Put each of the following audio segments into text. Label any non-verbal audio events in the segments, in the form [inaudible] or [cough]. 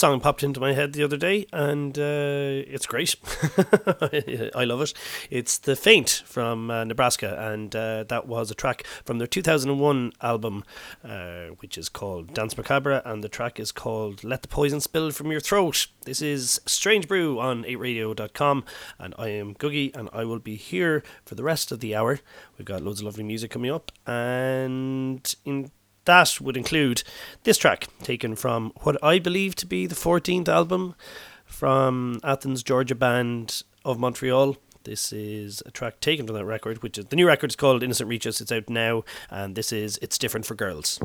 Song popped into my head the other day, and uh, it's great. [laughs] I love it. It's The Faint from uh, Nebraska, and uh, that was a track from their 2001 album, uh, which is called Danse Macabre, and the track is called Let the Poison Spill from Your Throat. This is Strange Brew on 8radio.com, and I am Googie, and I will be here for the rest of the hour. We've got loads of lovely music coming up, and in that would include this track taken from what I believe to be the 14th album from Athens, Georgia band of Montreal. This is a track taken from that record, which is the new record is called Innocence Reaches. It's out now, and this is It's Different for Girls.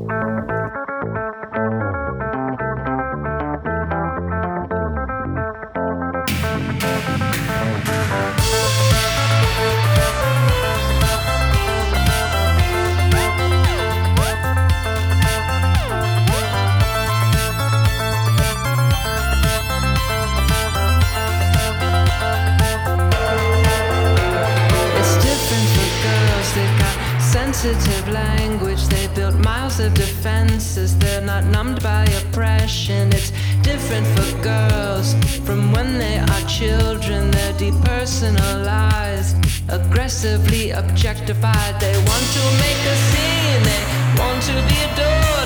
sensitive language. They built miles of defenses. They're not numbed by oppression. It's different for girls from when they are children. They're depersonalized, aggressively objectified. They want to make a scene. They want to be adored.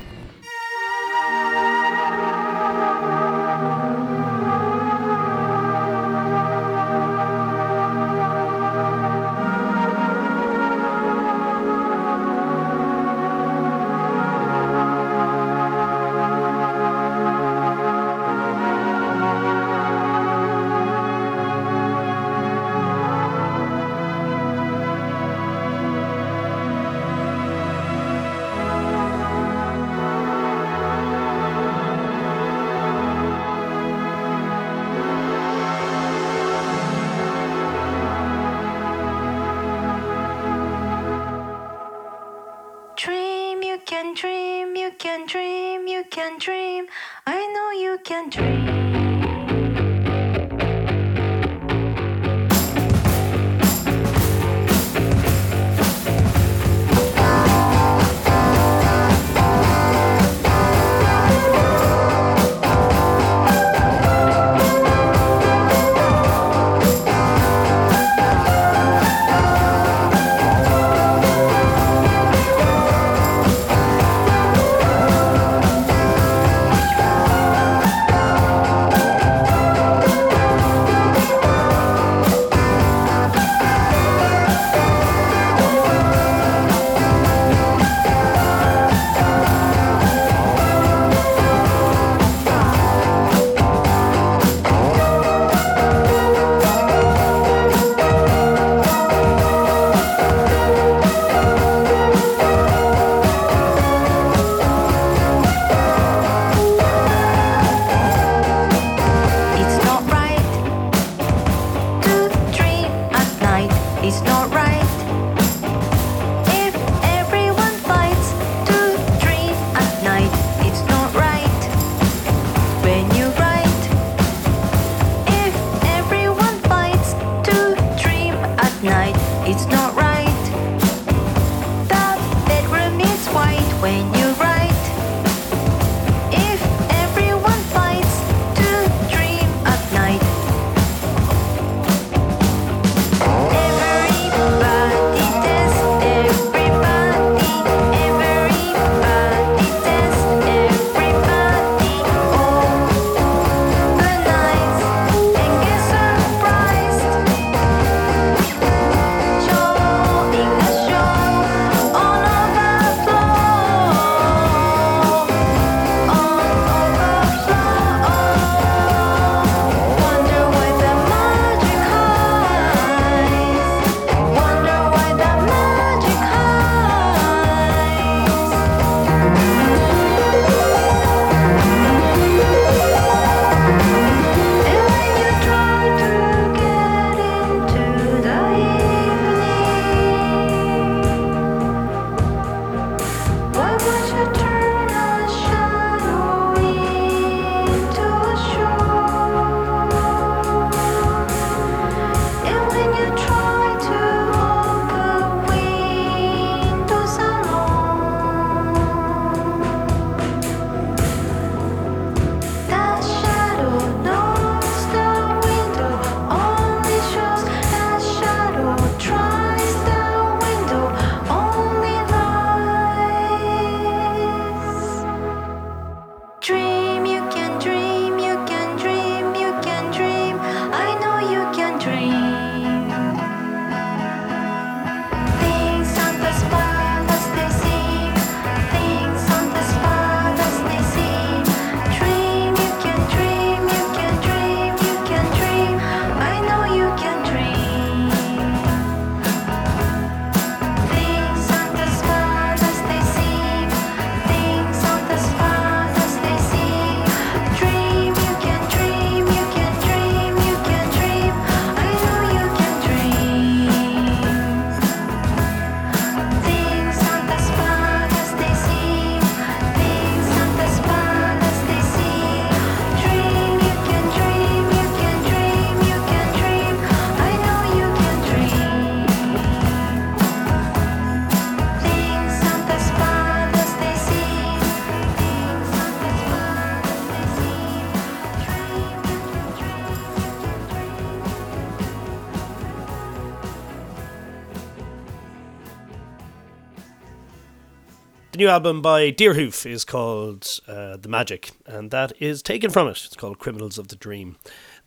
New album by Deerhoof is called uh, The Magic, and that is taken from it. It's called Criminals of the Dream.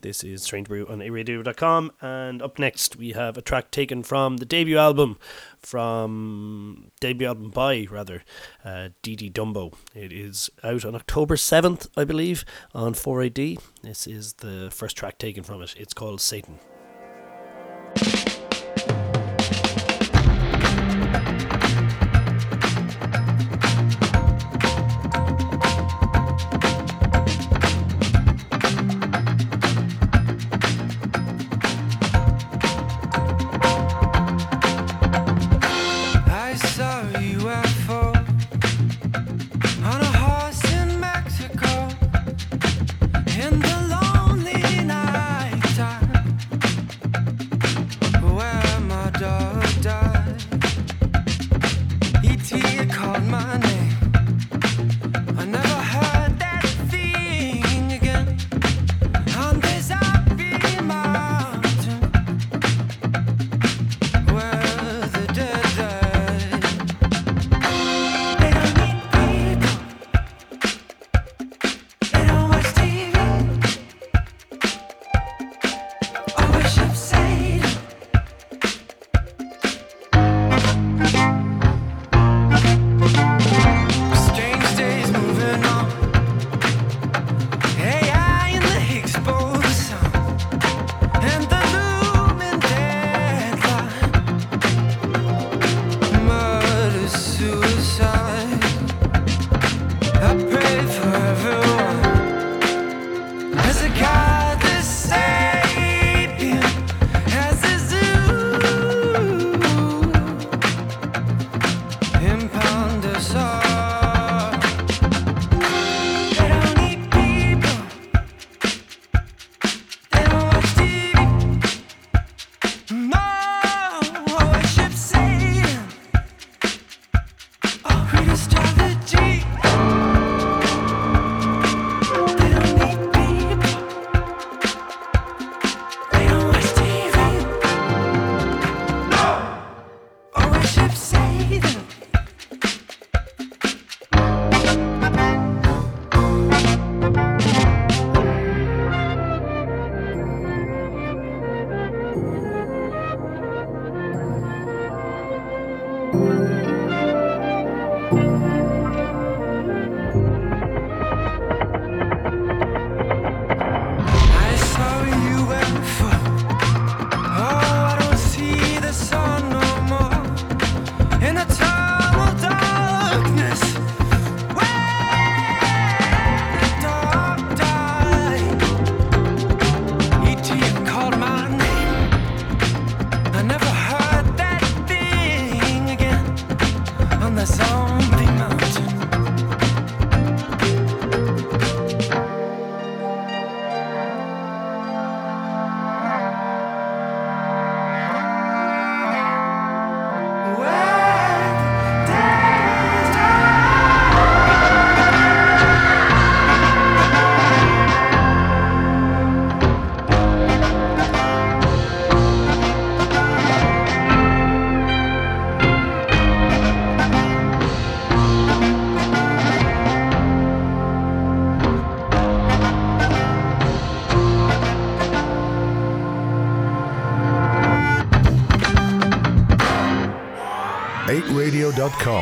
This is Strange Brew on 8radio.com, and up next we have a track taken from the debut album, from debut album by rather, uh, Dee Dumbo. It is out on October 7th, I believe, on 4AD. This is the first track taken from it. It's called Satan.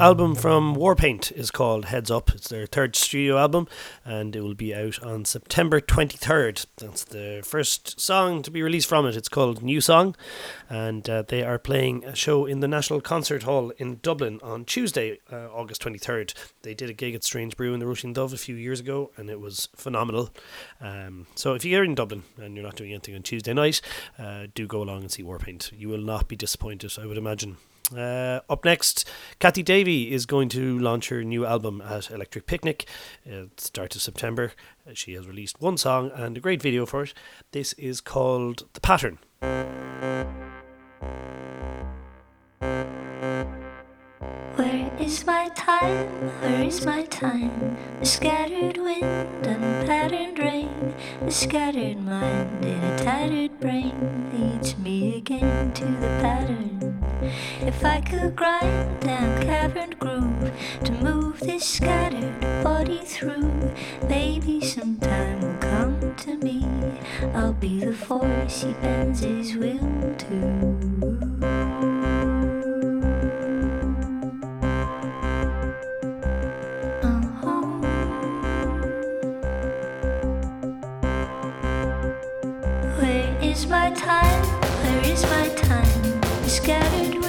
Album from Warpaint is called Heads Up. It's their third studio album and it will be out on September 23rd. That's the first song to be released from it. It's called New Song and uh, they are playing a show in the National Concert Hall in Dublin on Tuesday, uh, August 23rd. They did a gig at Strange Brew in the Róisín Dubh a few years ago and it was phenomenal. Um, so if you're in Dublin and you're not doing anything on Tuesday night, uh, do go along and see Warpaint. You will not be disappointed, I would imagine. Uh, up next, Cathy Davey is going to launch her new album at Electric Picnic. It starts in September. Uh, she has released one song and a great video for it. This is called The Pattern. Where is my time? Where is my time? The scattered wind and patterned rain, the scattered mind in a tattered brain leads me again to the pattern. If I could grind down caverned groove to move this scattered body through, maybe some time will come to me. I'll be the force he bends his will to. Is my time? Where is my time? Scattered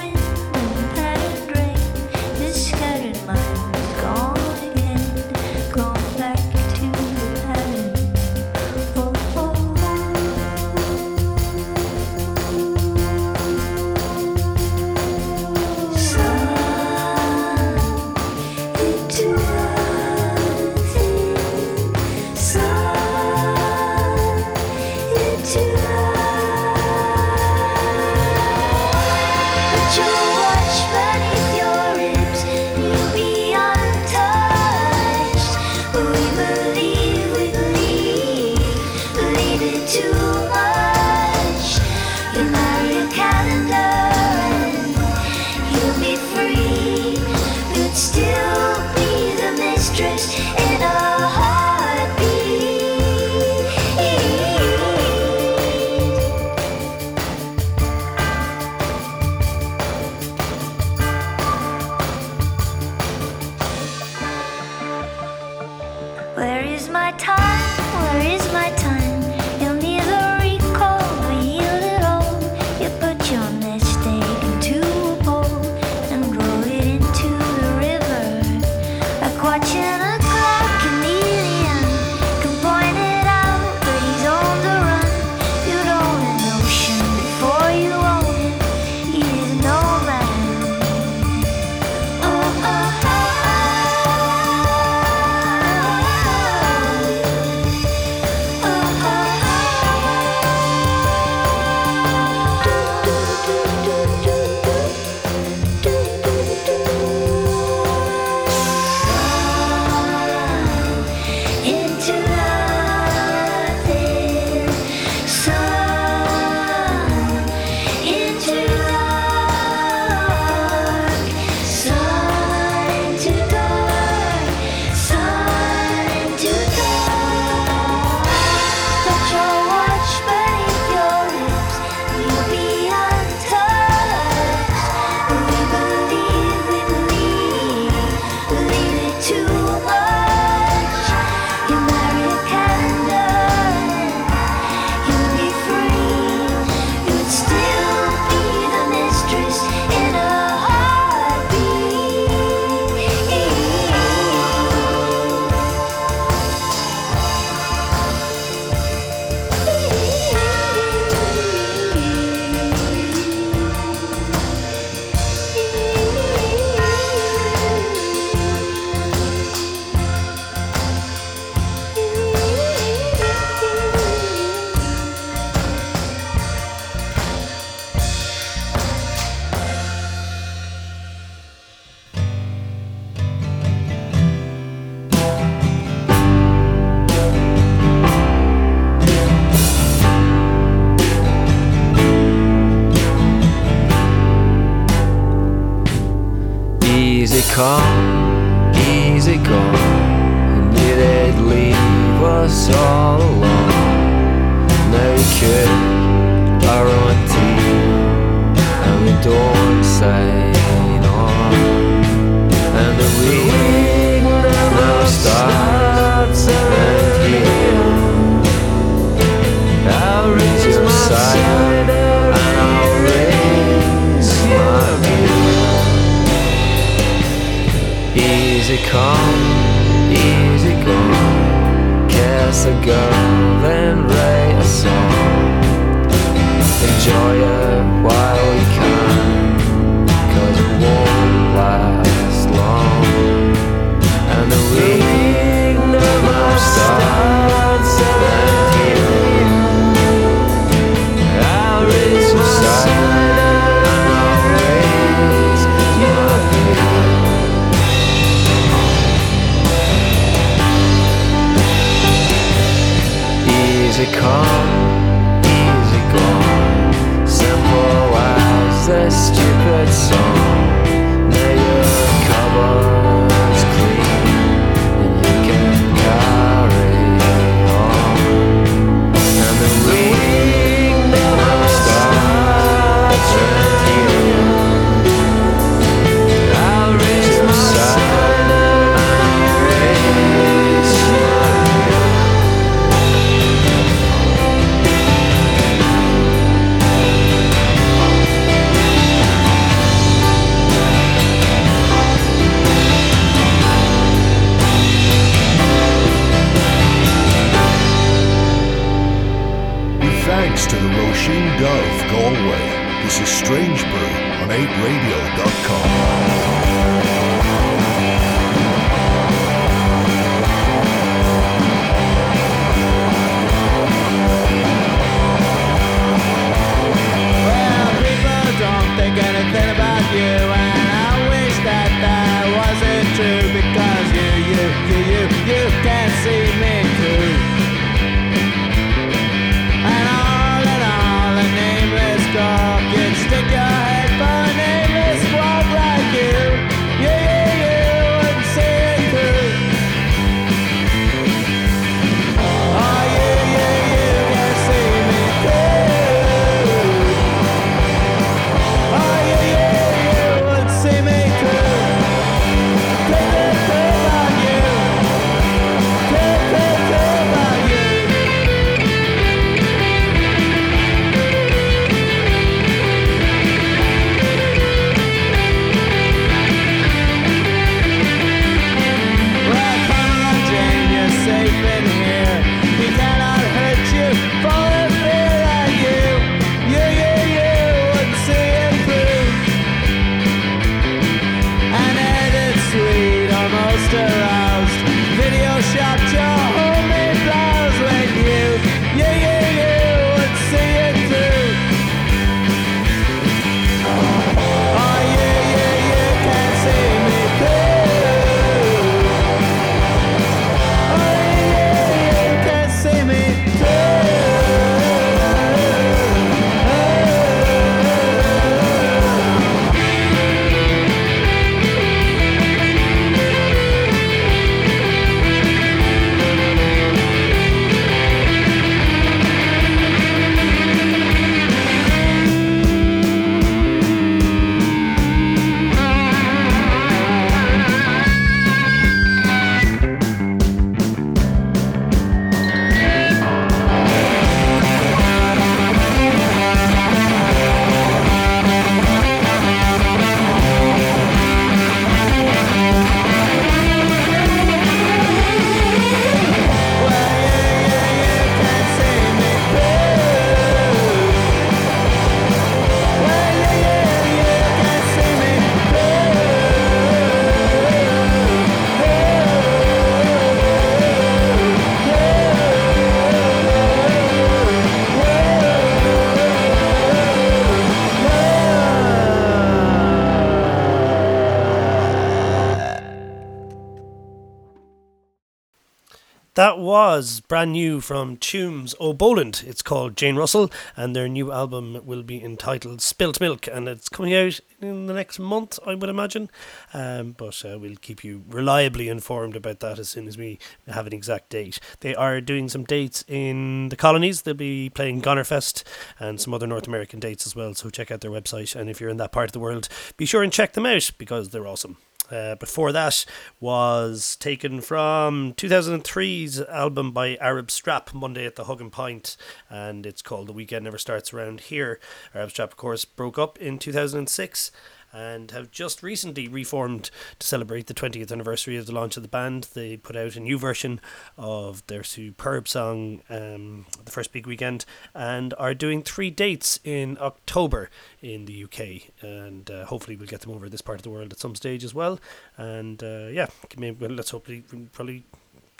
was brand new from Tunes O'Boland. It's called Jane Russell, and their new album will be entitled Spilt Milk, and it's coming out in the next month, I would imagine. Um, but uh, we'll keep you reliably informed about that as soon as we have an exact date. They are doing some dates in the colonies. They'll be playing Gonerfest and some other North American dates as well. So check out their website, and if you're in that part of the world, be sure and check them out because they're awesome. Uh, before that was taken from 2003's album by Arab Strap, Monday at the Hug and Pint, and it's called The Weekend Never Starts Around Here. Arab Strap, of course, broke up in 2006. And have just recently reformed to celebrate the 20th anniversary of the launch of the band. They put out a new version of their superb song, um, The First Big Weekend, and are doing three dates in October in the UK. And uh, hopefully, we'll get them over this part of the world at some stage as well. And uh, yeah, maybe, well, let's hopefully, probably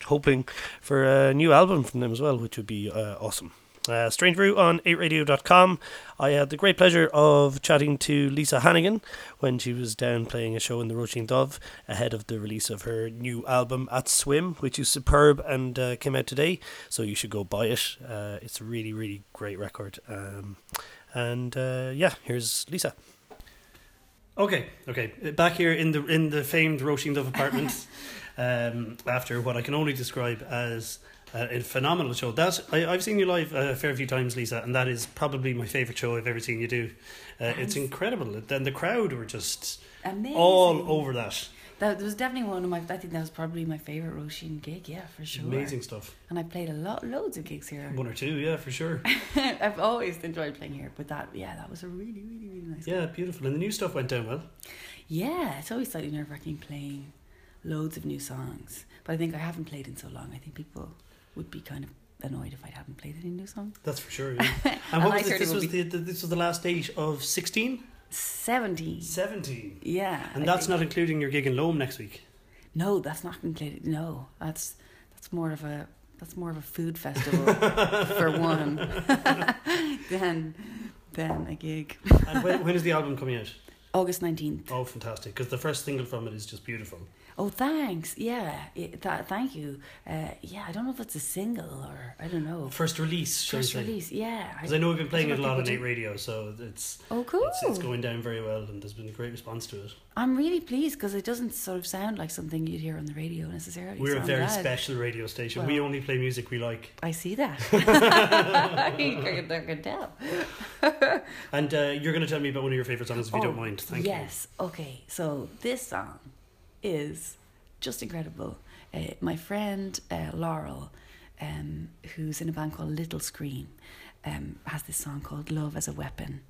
hoping for a new album from them as well, which would be uh, awesome. Uh, Strange Brew on 8radio.com. I had the great pleasure of chatting to Lisa Hannigan when she was down playing a show in the Róisín Dubh ahead of the release of her new album At Swim, which is superb and uh, came out today. So you should go buy it. Uh, it's a really, really great record. Um, and uh, yeah, here's Lisa. Okay, okay. Back here in the in the famed Róisín Dubh apartment, [laughs] um, after what I can only describe as uh, a phenomenal show. That I, I've seen you live a fair few times, Lisa, and that is probably my favorite show I've ever seen you do. Uh, it's incredible. Then the crowd were just Amazing. all over that. That was definitely one of my. I think that was probably my favorite Róisín gig. Yeah, for sure. Amazing stuff. And I played a lot, loads of gigs here. One or two, yeah, for sure. [laughs] I've always enjoyed playing here, but that, yeah, that was a really, really, really nice. Yeah, beautiful. And the new stuff went down well. Yeah, it's always slightly nerve wracking playing loads of new songs. But I think I haven't played in so long. I think people would be kind of annoyed if I hadn't played any new songs. That's for sure. [laughs] Yeah. And And what was? This was the, the this was the last date of 16? 17. 17. Yeah. And I that's think- not including your gig in Loam next week. No, that's not included. No, that's that's more of a that's more of a food [laughs] festival for one [laughs] than than a gig. And when, when is the album coming out? August nineteenth. Oh, fantastic! Because the first single from it is just beautiful. Oh, thanks. Yeah, it, that, thank you. Uh, yeah, I don't know if it's a single or I don't know. First release, First release, yeah. Because I know we've been playing it a lot on 8 Radio, so it's Oh, cool. it's, it's going down very well, and there's been a great response to it. I'm really pleased because it doesn't sort of sound like something you'd hear on the radio necessarily. We're so a very special radio station. we only play music we like. I see that. [laughs] [laughs] I can, I can tell. And uh, you're going to tell me about one of your favourite songs, if you don't Oh, mind. Thank you. yes. okay. So this song is just incredible. Uh, my friend uh, Laurel, um, who's in a band called Little Scream, um, has this song called "Love as a Weapon,"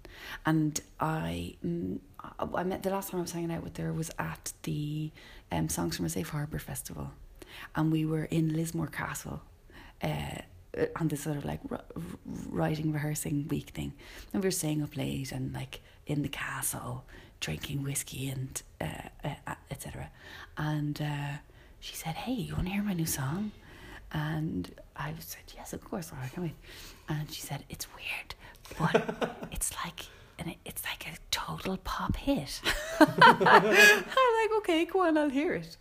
and I, mm, I- met the last time I was hanging out with her was at the um, Songs from a Safe Harbour festival, and we were in Lismore Castle. Uh, uh, on this sort of like writing rehearsing week thing and we were staying up late and like in the castle drinking whiskey and uh, uh, etc and uh, she said hey you want to hear my new song? And I said yes of course right come in and she said it's weird but [laughs] it's like and it, it's like a total pop hit. [laughs] I'm like okay go on I'll hear it.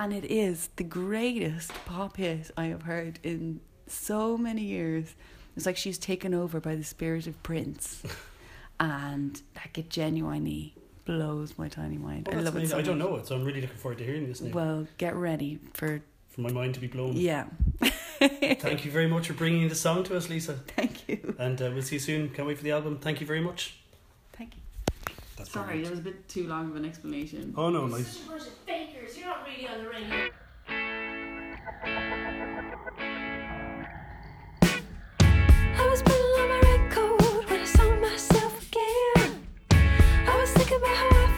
And it is the greatest pop hit I have heard in so many years. It's like she's taken over by the spirit of Prince, [laughs] and like it genuinely blows my tiny mind. Well, I that's love it. So I don't know it, so I'm really looking forward to hearing this now. Well, get ready for for my mind to be blown. yeah. [laughs] Thank you very much for bringing the song to us, Lisa. Thank you. And uh, we'll see you soon. Can't wait for the album. Thank you very much. Thank you. That's Sorry, brilliant. that was a bit too long of an explanation. Oh no, nice. Such a bunch of fakers. You're not really on the radio. I was Thinking about how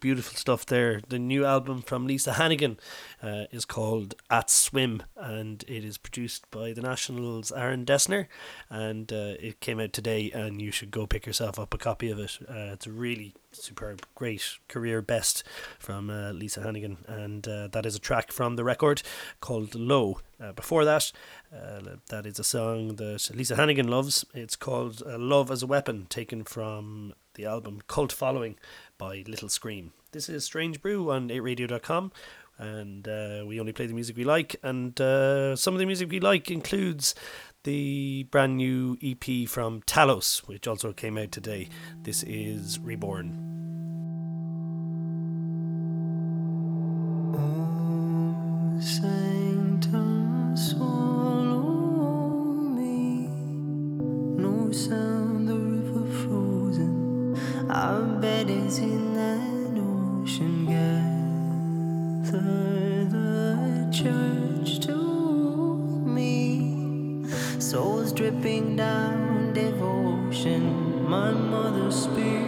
Beautiful stuff there. The new album from Lisa Hannigan uh, is called At Swim and it is produced by the Nationals' Aaron Dessner and uh, it came out today and you should go pick yourself up a copy of it. Uh, it's a really superb, great career best from uh, Lisa Hannigan and uh, that is a track from the record called Low. Uh, before that, that is a song that Lisa Hannigan loves. It's called Love as a Weapon, taken from the album Cult Following by Little Scream. This is Strange Brew on 8radio.com, and uh, we only play the music we like. And uh, some of the music we like includes the brand new EP from Talos, which also came out today. This is Reborn. Sanctum in that ocean. Gather the church to me. Souls dripping down devotion. My mother's speaks.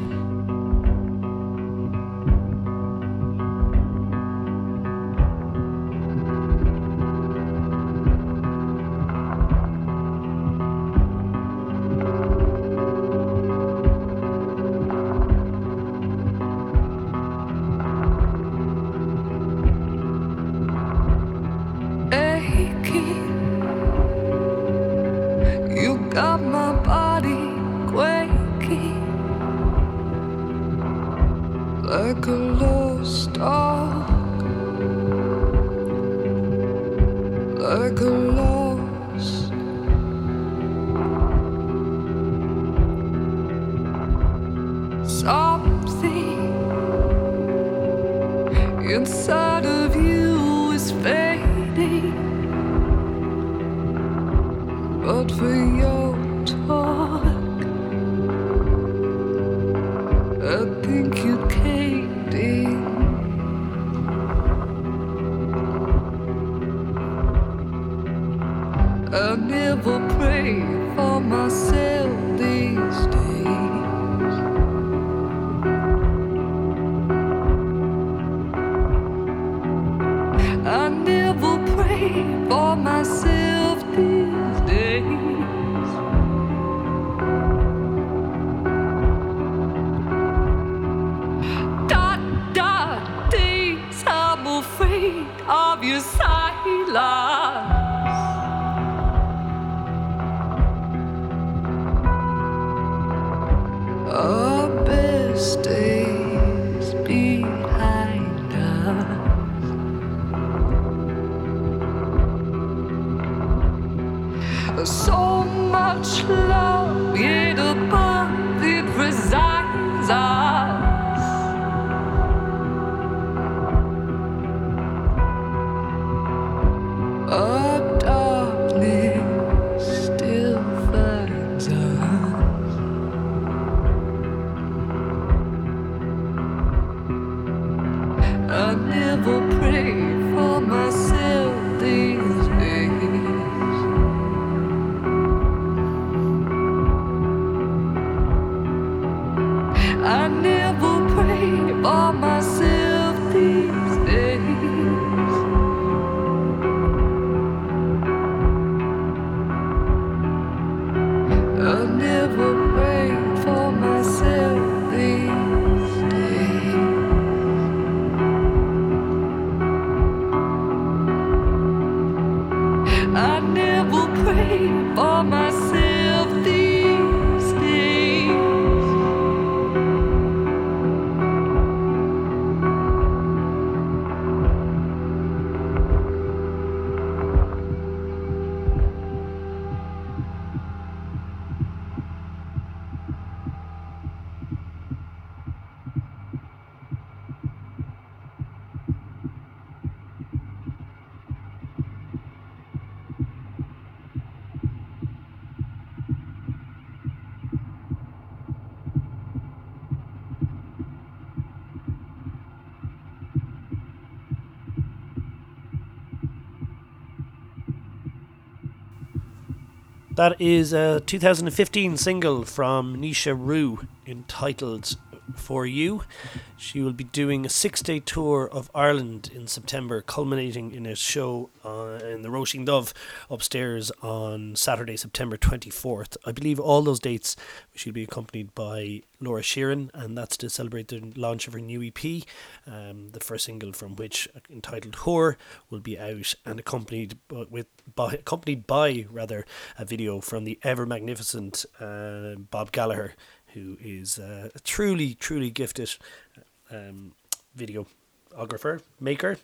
Of your That is a 2015 single from Nisha Rue entitled For You. She will be doing a six day tour of Ireland in September, culminating in a show in the Róisín Dubh upstairs on Saturday, September 24th. I believe all those dates she'll be accompanied by Laura Sheeran, and that's to celebrate the launch of her new EP, um, the first single from which, entitled "Whore," will be out and accompanied with by accompanied by rather a video from the ever magnificent uh, Bob Gallagher, who is uh, a truly truly gifted um, videographer maker.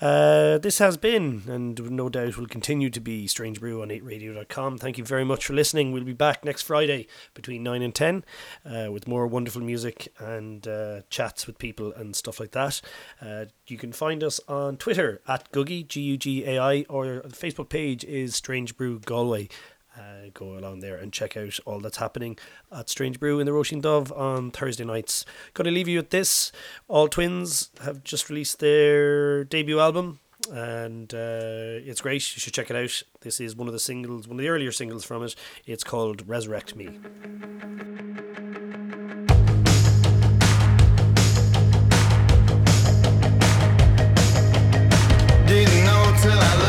Uh, this has been, and no doubt will continue to be, Strange Brew on 8radio.com. Thank you very much for listening. We'll be back next Friday between 9 and 10 uh, with more wonderful music and uh, chats with people and stuff like that. Uh, you can find us on Twitter at Gugai, G U G A I, or the Facebook page is Strange Brew Galway uh, go along there and check out all that's happening at Strange Brew in the Róisín Dubh on Thursday nights. Going to leave you with this. All Twins have just released their debut album, and uh, it's great. You should check it out. This is one of the singles, one of the earlier singles from it. It's called Resurrect Me. Didn't know till I